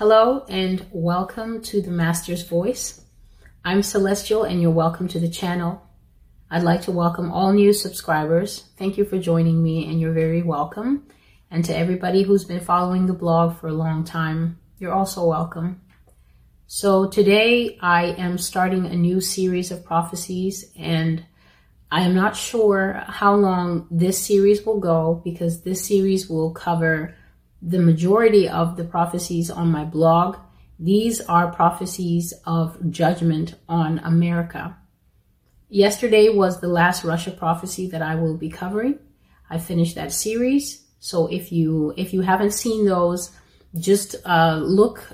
Hello and welcome to the Master's Voice. I'm Celestial and you're welcome to the channel. I'd like to welcome all new subscribers. Thank you for joining me and you're very welcome. And to everybody who's been following the blog for a long time, you're also welcome. So today I am starting a new series of prophecies and I am not sure how long this series will go because this series will cover the majority of the prophecies on my blog. These are prophecies of judgment on America. Yesterday was the last Russia prophecy that I will be covering. I finished that series. So if you if you haven't seen those, just uh, look.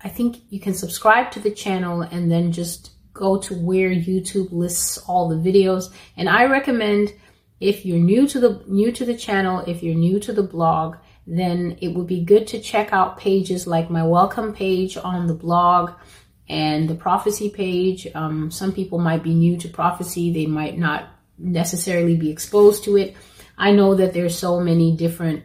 I think you can subscribe to the channel and then just go to where YouTube lists all the videos. And I recommend if you're new to the new to the channel, if you're new to the blog, then it would be good to check out pages like my welcome page on the blog and the prophecy page. Um, some people might be new to prophecy, they might not necessarily be exposed to it. I know that there's so many different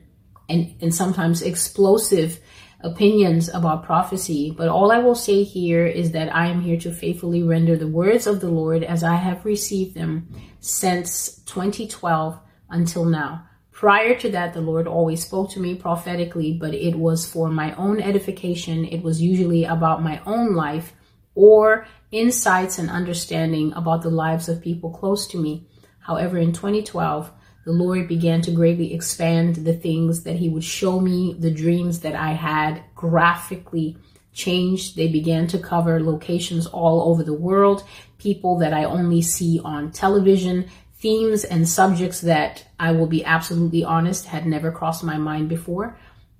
and, and sometimes explosive opinions about prophecy, but all I will say here is that I am here to faithfully render the words of the Lord as I have received them since 2012 until now. Prior to that, the Lord always spoke to me prophetically, but it was for my own edification. It was usually about my own life or insights and understanding about the lives of people close to me. However, in 2012, the Lord began to greatly expand the things that He would show me, the dreams that I had graphically changed. They began to cover locations all over the world, people that I only see on television, themes and subjects that I will be absolutely honest had never crossed my mind before.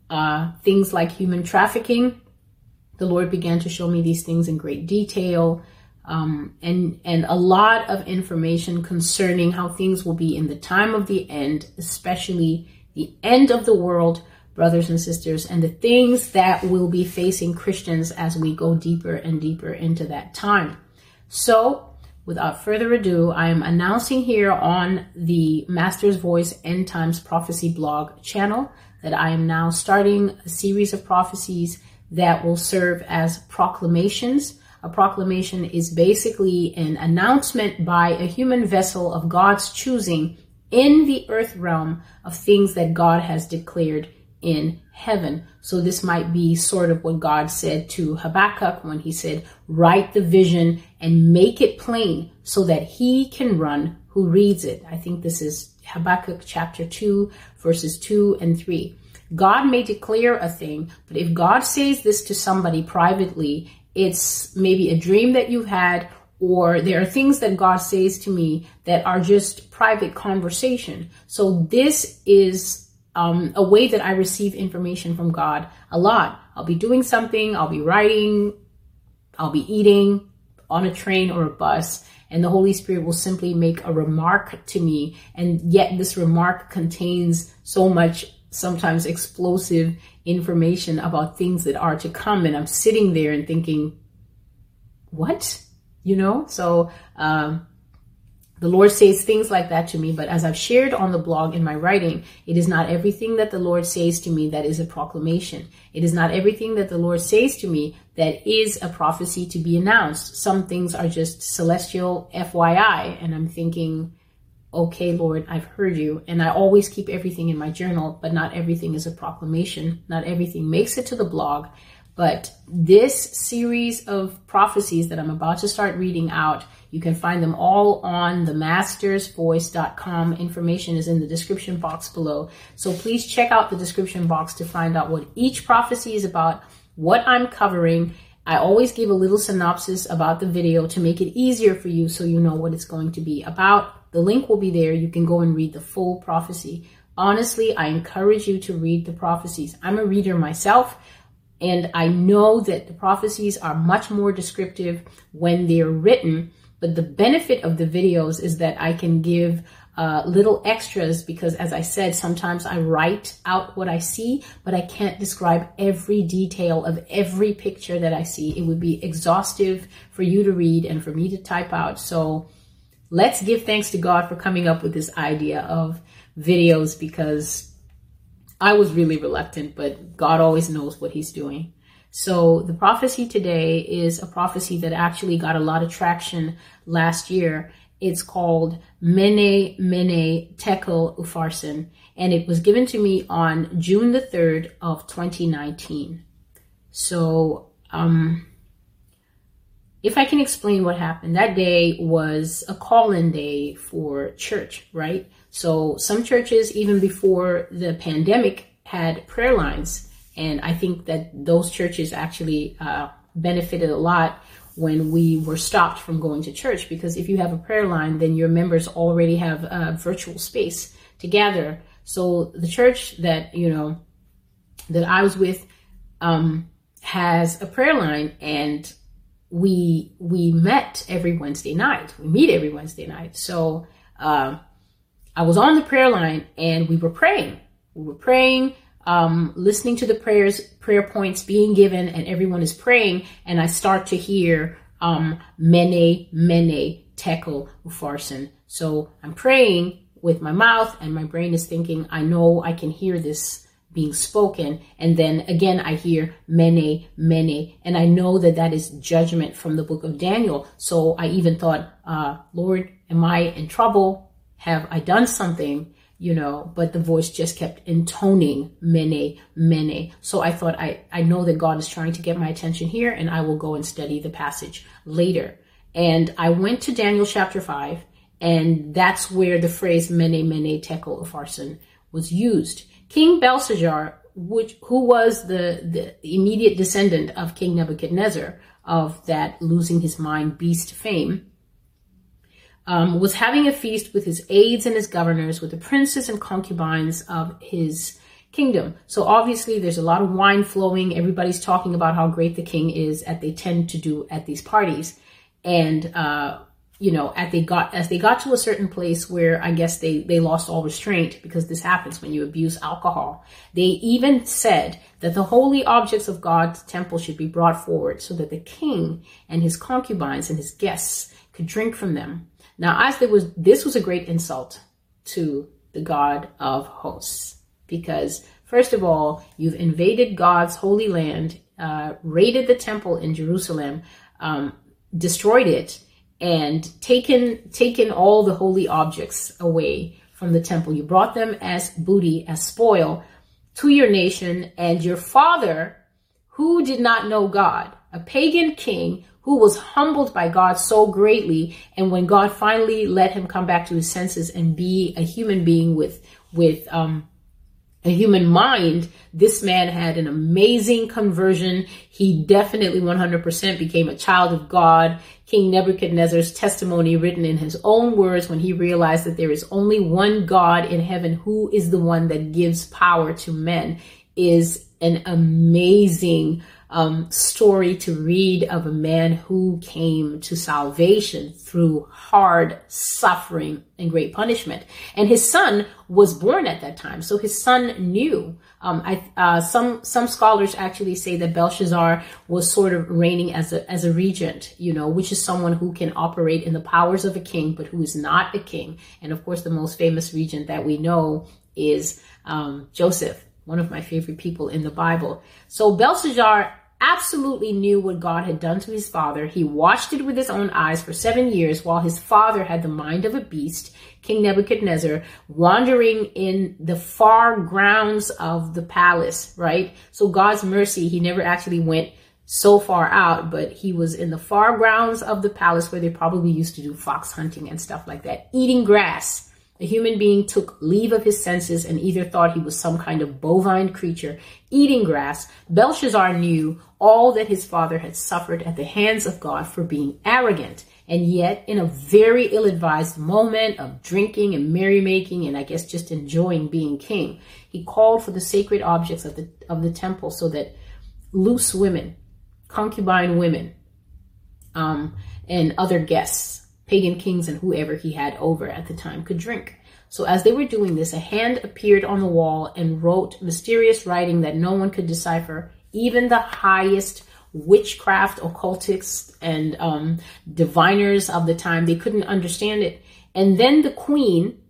Uh, things like human trafficking. The Lord began to show me these things in great detail. Um, and and a lot of information concerning how things will be in the time of the end, especially the end of the world, brothers and sisters, and the things that will be facing Christians as we go deeper and deeper into that time. So without further ado, I am announcing here on the Master's Voice End Times Prophecy blog channel that I am now starting a series of prophecies that will serve as proclamations. A proclamation is basically an announcement by a human vessel of God's choosing in the earth realm of things that God has declared in heaven. So this might be sort of what God said to Habakkuk when he said, write the vision and make it plain so that he can run who reads it. I think this is Habakkuk chapter 2, verses 2 and 3. God may declare a thing, but if God says this to somebody privately, it's maybe a dream that you've had, or there are things that God says to me that are just private conversation. So this is um, a way that I receive information from God a lot. I'll be doing something, I'll be writing, I'll be eating on a train or a bus, and the Holy Spirit will simply make a remark to me. And yet, this remark contains so much, sometimes explosive information about things that are to come. And I'm sitting there and thinking, what? You know? So, um, the Lord says things like that to me, but as I've shared on the blog in my writing, it is not everything that the Lord says to me that is a proclamation. It is not everything that the Lord says to me that is a prophecy to be announced. Some things are just celestial FYI, and I'm thinking, okay, Lord, I've heard you. And I always keep everything in my journal, but not everything is a proclamation. Not everything makes it to the blog. But this series of prophecies that I'm about to start reading out, you can find them all on themastersvoice.com. Information is in the description box below. So please check out the description box to find out what each prophecy is about, what I'm covering. I always give a little synopsis about the video to make it easier for you so you know what it's going to be about. The link will be there. You can go and read the full prophecy. Honestly, I encourage you to read the prophecies. I'm a reader myself. And I know that the prophecies are much more descriptive when they're written. But the benefit of the videos is that I can give uh, little extras because, as I said, sometimes I write out what I see, but I can't describe every detail of every picture that I see. It would be exhaustive for you to read and for me to type out. So let's give thanks to God for coming up with this idea of videos because I was really reluctant, but God always knows what He's doing. So the prophecy today is a prophecy that actually got a lot of traction last year. It's called Mene Mene Tekel Upharsin, and it was given to me on June the 3rd of 2019. So, um, if I can explain what happened, that day was a call in day for church, right? So some churches, even before the pandemic, had prayer lines. And I think that those churches actually uh, benefited a lot when we were stopped from going to church because if you have a prayer line, then your members already have a virtual space to gather. So the church that, you know, that I was with um, has a prayer line and we we met every Wednesday night. We meet every Wednesday night. So uh, I was on the prayer line and we were praying. We were praying, um, listening to the prayers, prayer points being given, and everyone is praying. And I start to hear um, Mene Mene Tekel Upharsin. So I'm praying with my mouth, and my brain is thinking, I know I can hear this being spoken. And then again, I hear mene, mene, and I know that that is judgment from the book of Daniel. So I even thought, uh, Lord, am I in trouble? Have I done something? You know, but the voice just kept intoning mene, mene. So I thought, I, I know that God is trying to get my attention here and I will go and study the passage later. And I went to Daniel chapter 5 and that's where the phrase mene, mene, tekel, upharsin was used. King Belshazzar, which who was the, the immediate descendant of King Nebuchadnezzar of that losing his mind beast fame, um, was having a feast with his aides and his governors, with the princes and concubines of his kingdom. So obviously there's a lot of wine flowing. Everybody's talking about how great the king is, as they tend to do at these parties. And uh, you know, as they got as they got to a certain place where I guess they they lost all restraint because this happens when you abuse alcohol. They even said that the holy objects of God's temple should be brought forward so that the king and his concubines and his guests could drink from them. Now, as there was this was a great insult to the God of hosts because first of all, you've invaded God's holy land, uh, raided the temple in Jerusalem, um, destroyed it and taken taken all the holy objects away from the temple. You brought them as booty, as spoil to your nation and your father who did not know God, a pagan king who was humbled by God so greatly and when God finally let him come back to his senses and be a human being with with um a human mind, this man had an amazing conversion. He definitely 100% became a child of God. King Nebuchadnezzar's testimony written in his own words when he realized that there is only one God in heaven who is the one that gives power to men is an amazing um, story to read of a man who came to salvation through hard suffering and great punishment. And his son was born at that time, so his son knew. Um, I, uh, some some scholars actually say that Belshazzar was sort of reigning as a as a regent, you know, which is someone who can operate in the powers of a king, but who is not a king. And of course, the most famous regent that we know is um, Joseph, one of my favorite people in the Bible. So Belshazzar absolutely knew what God had done to his father. He watched it with his own eyes for seven years while his father had the mind of a beast, King Nebuchadnezzar, wandering in the far grounds of the palace, right? So God's mercy, he never actually went so far out, but he was in the far grounds of the palace where they probably used to do fox hunting and stuff like that, eating grass the human being took leave of his senses and either thought he was some kind of bovine creature eating grass. Belshazzar knew all that his father had suffered at the hands of God for being arrogant. And yet, in a very ill advised moment of drinking and merrymaking, and I guess just enjoying being king, he called for the sacred objects of the, of the temple so that loose women, concubine women, um, and other guests pagan kings and whoever he had over at the time could drink. So as they were doing this, a hand appeared on the wall and wrote mysterious writing that no one could decipher. Even the highest witchcraft occultists and um, diviners of the time, they couldn't understand it. And then the queen,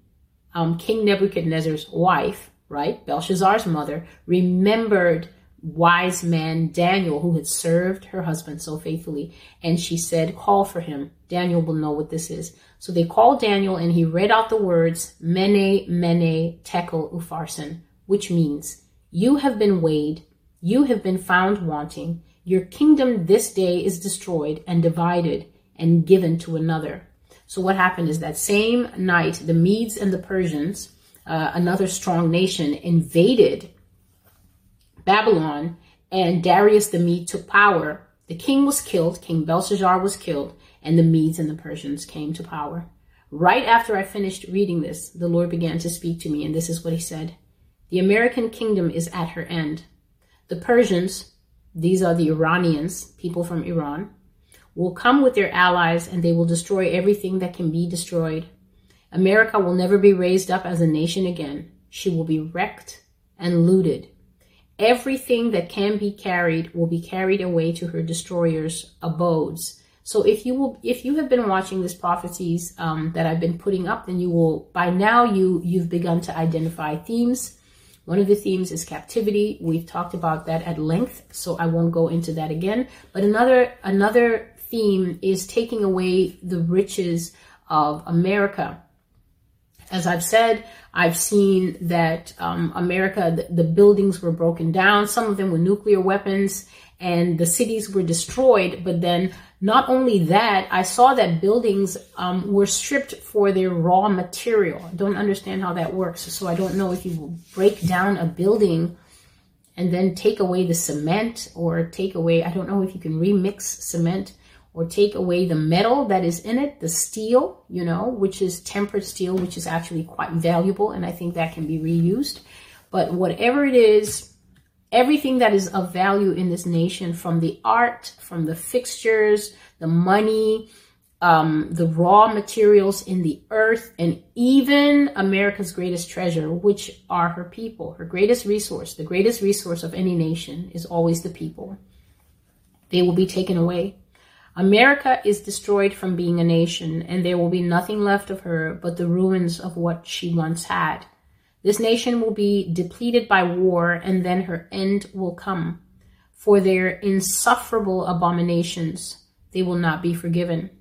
um, King Nebuchadnezzar's wife, right, Belshazzar's mother, remembered wise man Daniel, who had served her husband so faithfully. And she said, Call for him. Daniel will know what this is. So they called Daniel and he read out the words, Mene, Mene, Tekel, Upharsin, which means, You have been weighed, you have been found wanting, your kingdom this day is destroyed and divided and given to another. So what happened is that same night, the Medes and the Persians, uh, another strong nation, invaded Babylon, and Darius the Mede took power. The king was killed, King Belshazzar was killed, and the Medes and the Persians came to power. Right after I finished reading this, the Lord began to speak to me, and this is what he said The American kingdom is at her end. The Persians, these are the Iranians, people from Iran, will come with their allies and they will destroy everything that can be destroyed. America will never be raised up as a nation again. She will be wrecked and looted everything that can be carried will be carried away to her destroyers' abodes. So if you will, if you have been watching these prophecies um, that I've been putting up, then you will by now you you've begun to identify themes. One of the themes is captivity. We've talked about that at length, so I won't go into that again. But another another theme is taking away the riches of America. As I've said, I've seen that um, America, the, the, buildings were broken down, some of them with nuclear weapons, and the cities were destroyed. But then, not only that, I saw that buildings um, were stripped for their raw material. I don't understand how that works. So I don't know if you break down a building and then take away the cement or take away, I don't know if you can remix cement or take away the metal that is in it, the steel, you know, which is tempered steel, which is actually quite valuable. And I think that can be reused. But whatever it is, everything that is of value in this nation, from the art, from the fixtures, the money, um, the raw materials in the earth, and even America's greatest treasure, which are her people, her greatest resource, the greatest resource of any nation is always the people. They will be taken away. America is destroyed from being a nation, and there will be nothing left of her but the ruins of what she once had. This nation will be depleted by war, and then her end will come. For their insufferable abominations, they will not be forgiven.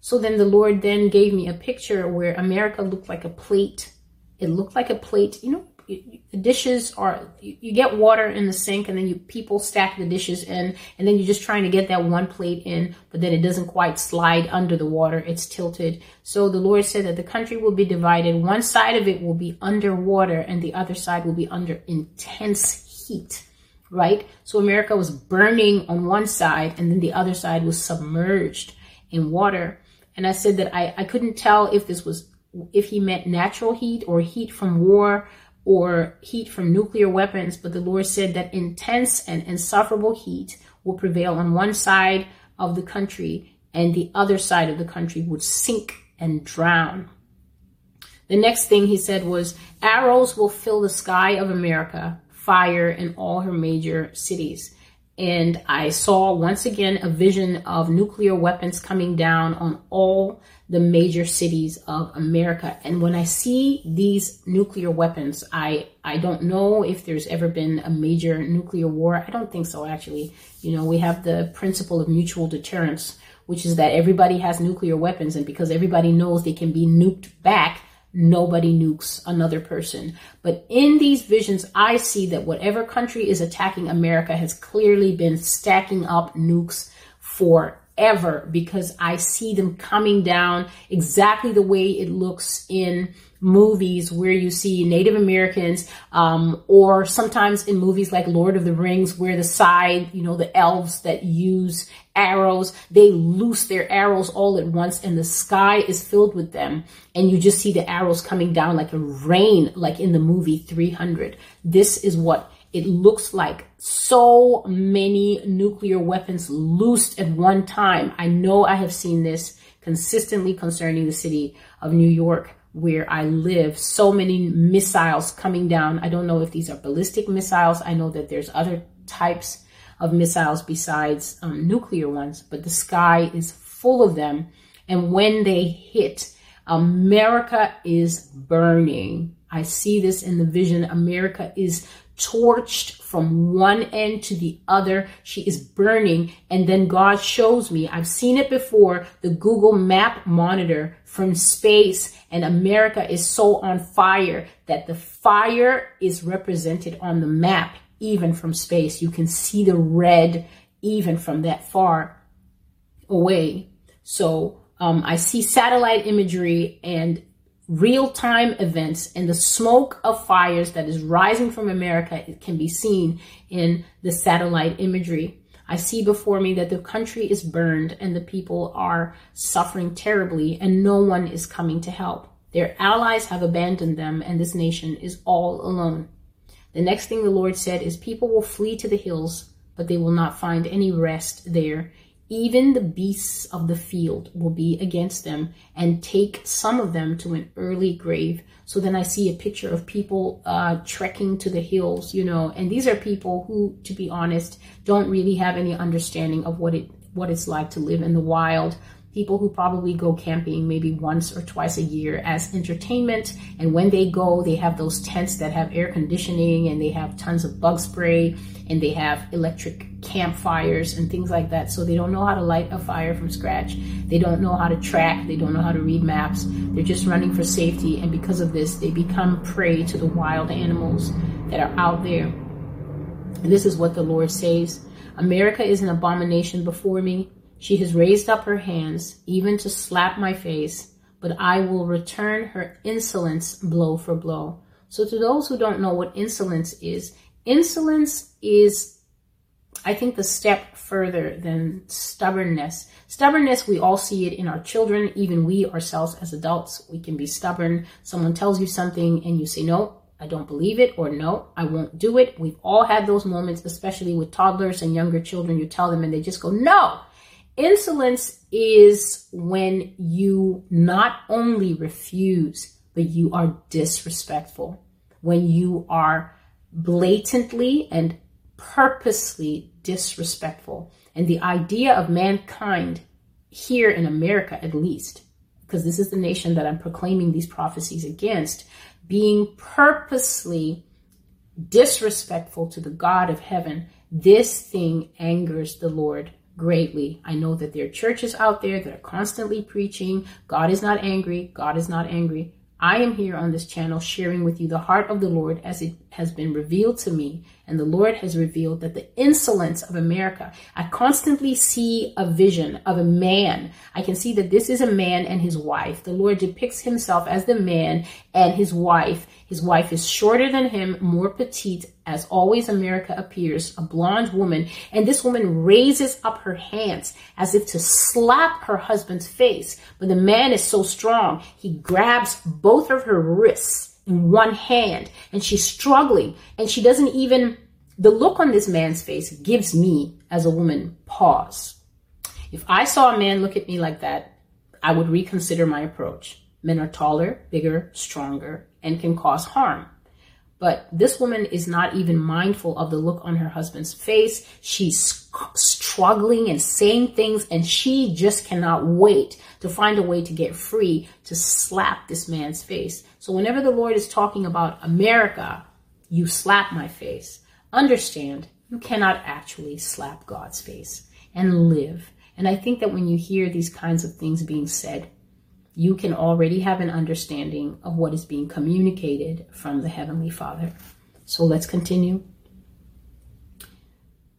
So then the Lord then gave me a picture where America looked like a plate. It looked like a plate, you know, the dishes are you, get water in the sink and then you people stack the dishes in and then you're just trying to get that one plate in but then it doesn't quite slide under the water. It's tilted. So the lord said that the country will be divided. One side of it will be underwater and the other side will be under intense heat right? So america was burning on one side and then the other side was submerged in water. And i said that i, I couldn't tell if this was if he meant natural heat or heat from war or heat from nuclear weapons, but the Lord said that intense and insufferable heat will prevail on one side of the country and the other side of the country would sink and drown. The next thing he said was arrows will fill the sky of America, fire in all her major cities. And I saw once again a vision of nuclear weapons coming down on all the major cities of America. And when I see these nuclear weapons, I, I don't know if there's ever been a major nuclear war. I don't think so, actually. You know, we have the principle of mutual deterrence, which is that everybody has nuclear weapons. And because everybody knows they can be nuked back, nobody nukes another person. But in these visions, I see that whatever country is attacking America has clearly been stacking up nukes for ever because I see them coming down exactly the way it looks in movies where you see Native Americans, um, or sometimes in movies like Lord of the Rings, where the side, you know, the elves that use arrows, they loose their arrows all at once and the sky is filled with them. And you just see the arrows coming down like a rain, like in the movie 300. This is what it looks like so many nuclear weapons loosed at one time. I know I have seen this consistently concerning the city of New York where I live. So many missiles coming down. I don't know if these are ballistic missiles. I know that there's other types of missiles besides um, nuclear ones, but the sky is full of them. And when they hit, America is burning. I see this in the vision. America is torched from one end to the other. She is burning. And then God shows me, I've seen it before, the Google map monitor from space and America is so on fire that the fire is represented on the map, even from space. You can see the red even from that far away. So um, I see satellite imagery and real time events and the smoke of fires that is rising from America it can be seen in the satellite imagery. I see before me that the country is burned and the people are suffering terribly and no one is coming to help. Their allies have abandoned them and this nation is all alone. The next thing the Lord said is people will flee to the hills, but they will not find any rest there even the beasts of the field will be against them and take some of them to an early grave. So then I see a picture of people uh, trekking to the hills, you know, and these are people who, to be honest, don't really have any understanding of what it what it's like to live in the wild people who probably go camping maybe once or twice a year as entertainment. And when they go, they have those tents that have air conditioning and they have tons of bug spray and they have electric campfires and things like that. So they don't know how to light a fire from scratch. They don't know how to track. They don't know how to read maps. They're just running for safety. And because of this, they become prey to the wild animals that are out there. And this is what the Lord says. America is an abomination before me. She has raised up her hands, even to slap my face, but I will return her insolence blow for blow. So, to those who don't know what insolence is, insolence is, I think, the step further than stubbornness. Stubbornness, we all see it in our children, even we ourselves as adults. We can be stubborn. Someone tells you something and you say, no, I don't believe it, or no, I won't do it. We've all had those moments, especially with toddlers and younger children. You tell them and they just go, no, Insolence is when you not only refuse, but you are disrespectful. When you are blatantly and purposely disrespectful. And the idea of mankind here in America, at least, because this is the nation that I'm proclaiming these prophecies against, being purposely disrespectful to the God of heaven, this thing angers the Lord greatly. I know that there are churches out there that are constantly preaching God is not angry, God is not angry. I am here on this channel sharing with you the heart of the Lord as it has been revealed to me. And the Lord has revealed that the insolence of America, I constantly see a vision of a man. I can see that this is a man and his wife. The Lord depicts himself as the man and his wife. His wife is shorter than him, more petite, as always America appears, a blonde woman. And this woman raises up her hands as if to slap her husband's face. But the man is so strong, he grabs both of her wrists in one hand and she's struggling and she doesn't even the look on this man's face gives me as a woman pause if i saw a man look at me like that i would reconsider my approach men are taller bigger stronger and can cause harm but this woman is not even mindful of the look on her husband's face. She's struggling and saying things, and she just cannot wait to find a way to get free to slap this man's face. So, whenever the Lord is talking about America, you slap my face. Understand, you cannot actually slap God's face and live. And I think that when you hear these kinds of things being said, you can already have an understanding of what is being communicated from the Heavenly Father. So let's continue.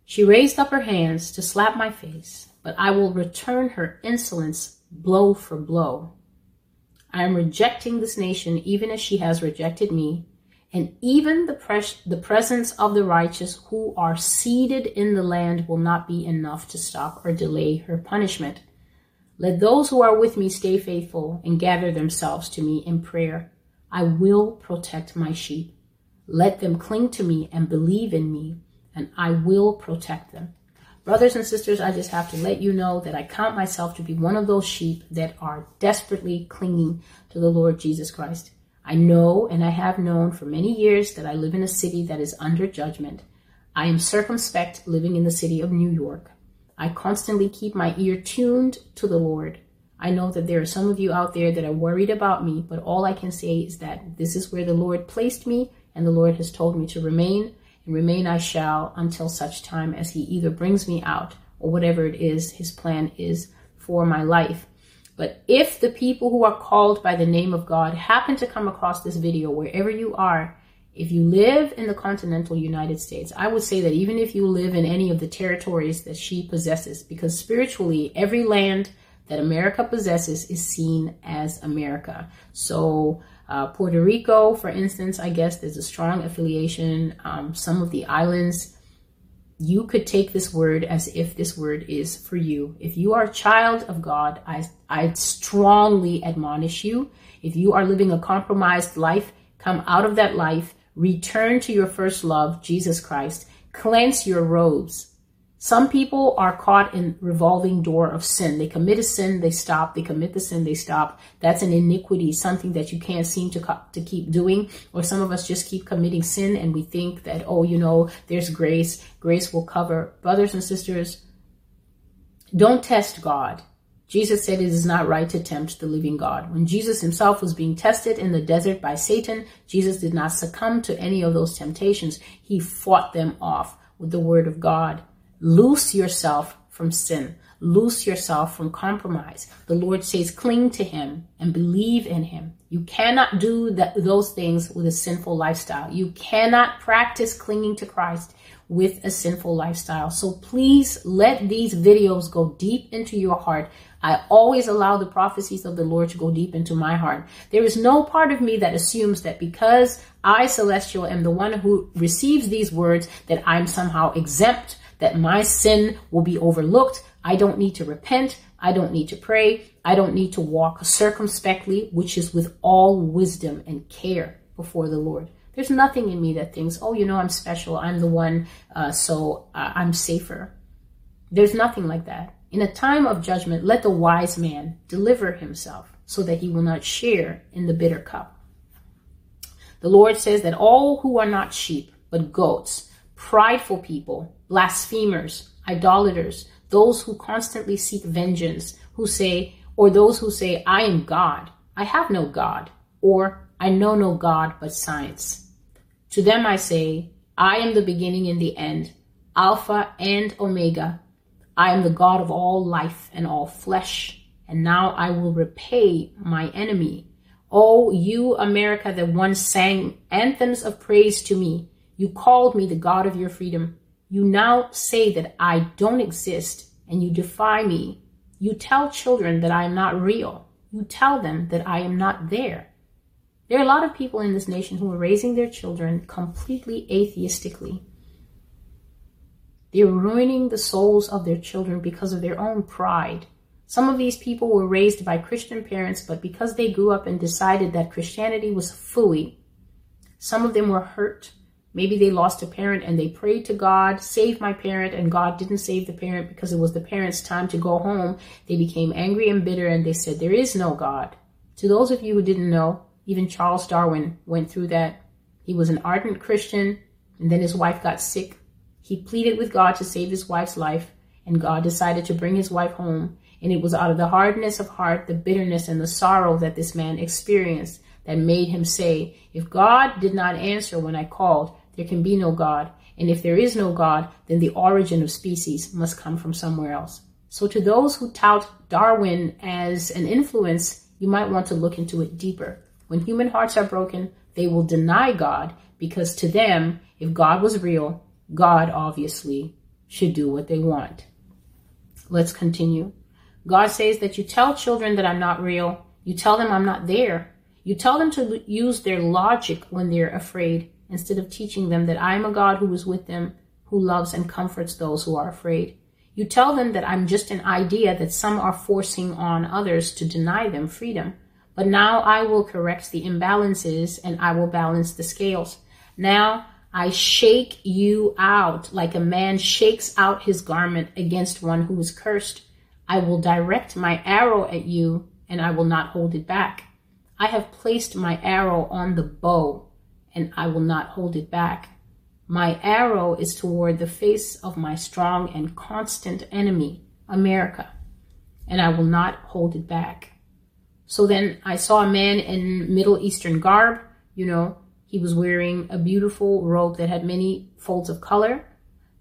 She raised up her hands to slap my face, but I will return her insolence blow for blow. I am rejecting this nation even as she has rejected me, and even the, pres- the presence of the righteous who are seated in the land will not be enough to stop or delay her punishment. Let those who are with me stay faithful and gather themselves to me in prayer. I will protect my sheep. Let them cling to me and believe in me, and I will protect them. Brothers and sisters, I just have to let you know that I count myself to be one of those sheep that are desperately clinging to the Lord Jesus Christ. I know and I have known for many years that I live in a city that is under judgment. I am circumspect living in the city of New York. I constantly keep my ear tuned to the Lord. I know that there are some of you out there that are worried about me, but all I can say is that this is where the Lord placed me and the Lord has told me to remain. And remain I shall until such time as he either brings me out or whatever it is his plan is for my life. But if the people who are called by the name of God happen to come across this video wherever you are, if you live in the continental United States, I would say that even if you live in any of the territories that she possesses, because spiritually, every land that America possesses is seen as America. So, uh, Puerto Rico, for instance, I guess there's a strong affiliation. Um, some of the islands, you could take this word as if this word is for you. If you are a child of God, I, I strongly admonish you. If you are living a compromised life, come out of that life, return to your first love, Jesus Christ, cleanse your robes, some people are caught in revolving door of sin. They commit a sin, they stop. They commit the sin, they stop. That's an iniquity, something that you can't seem to to keep doing. Or some of us just keep committing sin and we think that oh, you know, there's grace. Grace will cover. Brothers and sisters, don't test God. Jesus said it is not right to tempt the living God. When Jesus himself was being tested in the desert by Satan, Jesus did not succumb to any of those temptations. He fought them off with the word of God. Loose yourself from sin. Loose yourself from compromise. The Lord says, cling to Him and believe in Him. You cannot do that, those things with a sinful lifestyle. You cannot practice clinging to Christ with a sinful lifestyle. So please let these videos go deep into your heart. I always allow the prophecies of the Lord to go deep into my heart. There is no part of me that assumes that because I, Celestial, am the one who receives these words, that I'm somehow exempt that my sin will be overlooked. I don't need to repent. I don't need to pray. I don't need to walk circumspectly, which is with all wisdom and care before the Lord. There's nothing in me that thinks, oh, you know, I'm special. I'm the one, uh, so uh, I'm safer. There's nothing like that. In a time of judgment, let the wise man deliver himself so that he will not share in the bitter cup. The Lord says that all who are not sheep, but goats, prideful people, blasphemers, idolaters, those who constantly seek vengeance, who say, or those who say, I am God, I have no God, or I know no God but science. To them I say, I am the beginning and the end, Alpha and Omega. I am the God of all life and all flesh, and now I will repay my enemy. Oh, you America that once sang anthems of praise to me, you called me the God of your freedom. You now say that I don't exist and you defy me. You tell children that I am not real. You tell them that I am not there. There are a lot of people in this nation who are raising their children completely atheistically. They're ruining the souls of their children because of their own pride. Some of these people were raised by Christian parents, but because they grew up and decided that Christianity was a fooey, some of them were hurt Maybe they lost a parent and they prayed to God, save my parent, and God didn't save the parent because it was the parent's time to go home. They became angry and bitter and they said, There is no God. To those of you who didn't know, even Charles Darwin went through that. He was an ardent Christian and then his wife got sick. He pleaded with God to save his wife's life and God decided to bring his wife home. And it was out of the hardness of heart, the bitterness and the sorrow that this man experienced that made him say, If God did not answer when I called, there can be no God. And if there is no God, then the origin of species must come from somewhere else. So to those who tout Darwin as an influence, you might want to look into it deeper. When human hearts are broken, they will deny God because to them, if God was real, God obviously should do what they want. Let's continue. God says that you tell children that I'm not real. You tell them I'm not there. You tell them to use their logic when they're afraid instead of teaching them that I am a God who is with them, who loves and comforts those who are afraid. You tell them that I'm just an idea that some are forcing on others to deny them freedom. But now I will correct the imbalances and I will balance the scales. Now I shake you out like a man shakes out his garment against one who is cursed. I will direct my arrow at you and I will not hold it back. I have placed my arrow on the bow and I will not hold it back. My arrow is toward the face of my strong and constant enemy, America, and I will not hold it back. So then I saw a man in Middle Eastern garb, you know, he was wearing a beautiful robe that had many folds of color.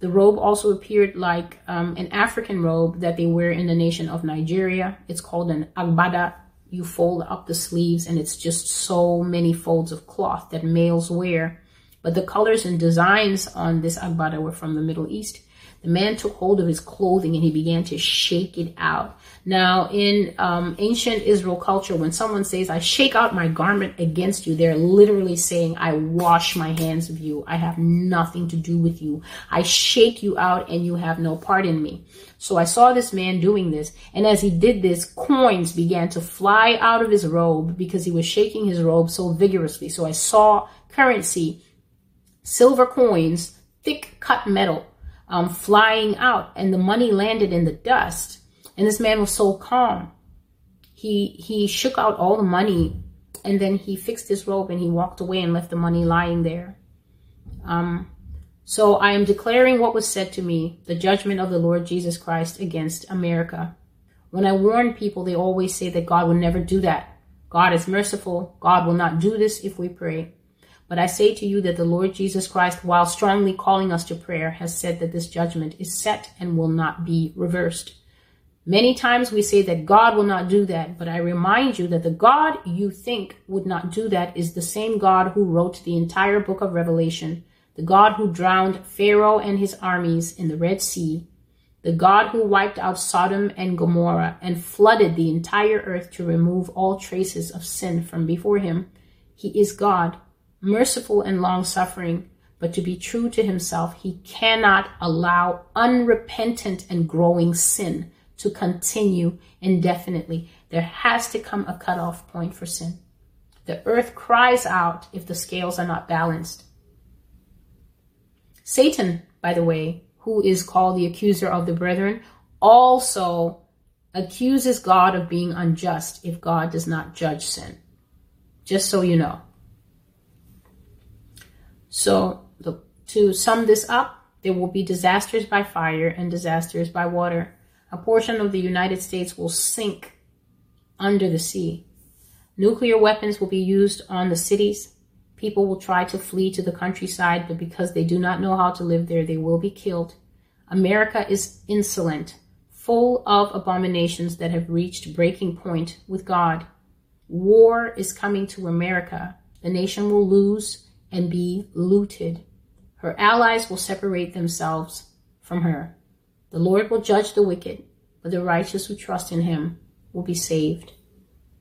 The robe also appeared like um, an African robe that they wear in the nation of Nigeria. It's called an agbada. You fold up the sleeves, and it's just so many folds of cloth that males wear. But the colors and designs on this agbada were from the Middle East. The man took hold of his clothing and he began to shake it out. Now, in um, ancient Israel culture, when someone says, I shake out my garment against you, they're literally saying, I wash my hands of you. I have nothing to do with you. I shake you out and you have no part in me. So I saw this man doing this. And as he did this, coins began to fly out of his robe because he was shaking his robe so vigorously. So I saw currency, silver coins, thick cut metal um, flying out, and the money landed in the dust. And this man was so calm. He he shook out all the money, and then he fixed his robe and he walked away and left the money lying there. Um, so I am declaring what was said to me, the judgment of the Lord Jesus Christ against America. When I warn people, they always say that God will never do that. God is merciful. God will not do this if we pray. But I say to you that the Lord Jesus Christ, while strongly calling us to prayer, has said that this judgment is set and will not be reversed. Many times we say that God will not do that, but I remind you that the God you think would not do that is the same God who wrote the entire book of Revelation, the God who drowned Pharaoh and his armies in the Red Sea, the God who wiped out Sodom and Gomorrah and flooded the entire earth to remove all traces of sin from before him. He is God merciful and long suffering, but to be true to himself, he cannot allow unrepentant and growing sin to continue indefinitely. There has to come a cutoff point for sin. The earth cries out if the scales are not balanced. Satan, by the way, who is called the accuser of the brethren, also accuses God of being unjust if God does not judge sin. Just so you know. So to sum this up, there will be disasters by fire and disasters by water. A portion of the United States will sink under the sea. Nuclear weapons will be used on the cities. People will try to flee to the countryside, but because they do not know how to live there, they will be killed. America is insolent, full of abominations that have reached breaking point with God. War is coming to America. The nation will lose and be looted. Her allies will separate themselves from her. The Lord will judge the wicked, but the righteous who trust in him will be saved.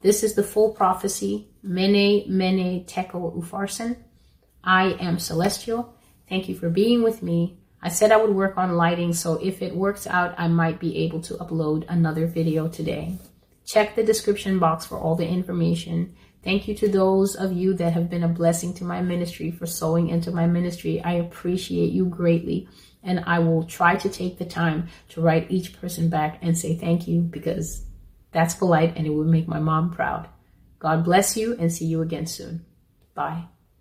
This is the full prophecy. Mene, mene, tekel, upharsin. I am celestial. Thank you for being with me. I said I would work on lighting, so if it works out, I might be able to upload another video today. Check the description box for all the information. Thank you to those of you that have been a blessing to my ministry for sowing into my ministry. I appreciate you greatly. And I will try to take the time to write each person back and say thank you because that's polite and it would make my mom proud. God bless you and see you again soon. Bye.